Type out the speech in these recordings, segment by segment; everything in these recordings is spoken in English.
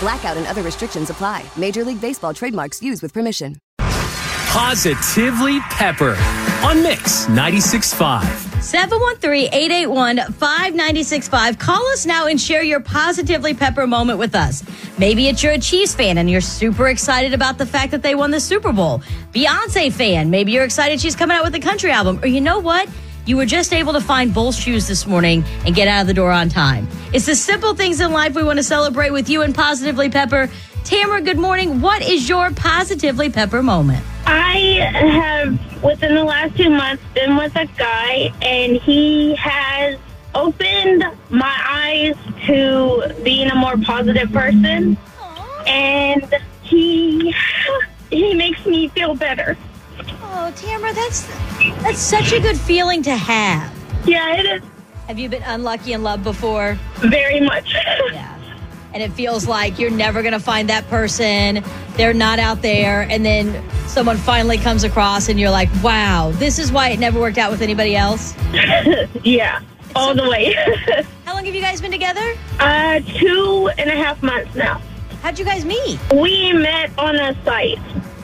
Blackout and other restrictions apply. Major League Baseball trademarks used with permission. Positively Pepper on Mix 96.5. 713-881-5965. Call us now and share your positively pepper moment with us. Maybe it's you're a Chiefs fan and you're super excited about the fact that they won the Super Bowl. Beyonce fan, maybe you're excited she's coming out with a country album. Or you know what? You were just able to find both shoes this morning and get out of the door on time. It's the simple things in life we want to celebrate with you and Positively Pepper. Tamara, good morning. What is your Positively Pepper moment? I have, within the last two months, been with a guy, and he has opened my eyes to being a more positive person, and he he makes me feel better. Oh, Tamara, that's that's such a good feeling to have. Yeah, it is Have you been unlucky in love before? very much. Yeah. And it feels like you're never going to find that person. They're not out there. And then someone finally comes across and you're like, wow, this is why it never worked out with anybody else. yeah, all the way. How long have you guys been together? uh, two and a half months now. How'd you guys meet? We met on a site.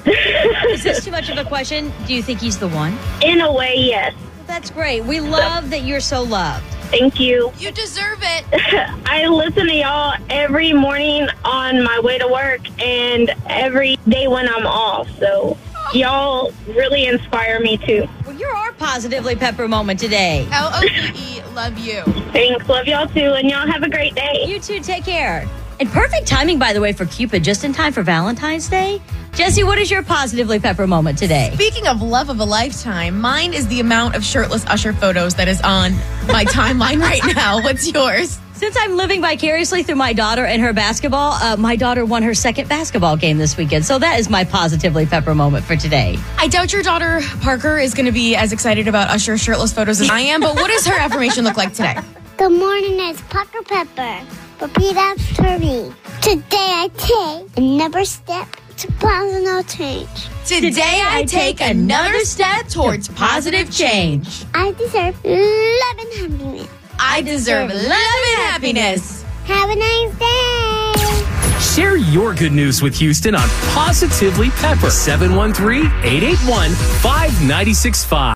Is this too much of a question? Do you think he's the one? In a way, yes. That's great. We love that you're so loved. Thank you. You deserve it. I listen to y'all every morning on my way to work and every day when I'm off. So y'all really inspire me too. Well, you're our positively pepper moment today. L O V E, love you. Thanks. Love y'all too. And y'all have a great day. You too, take care. And perfect timing, by the way, for Cupid, just in time for Valentine's Day. Jesse, what is your positively pepper moment today? Speaking of love of a lifetime, mine is the amount of shirtless Usher photos that is on my timeline right now. What's yours? Since I'm living vicariously through my daughter and her basketball, uh, my daughter won her second basketball game this weekend. So that is my positively pepper moment for today. I doubt your daughter Parker is going to be as excited about Usher's shirtless photos as I am, but what does her affirmation look like today? Good morning, it's Parker Pepper. Repeat after me. Today I take another step to positive change. Today I take another step towards positive change. I deserve love and happiness. I deserve love and happiness. Have a nice day. Share your good news with Houston on Positively Pepper 713-881-5965.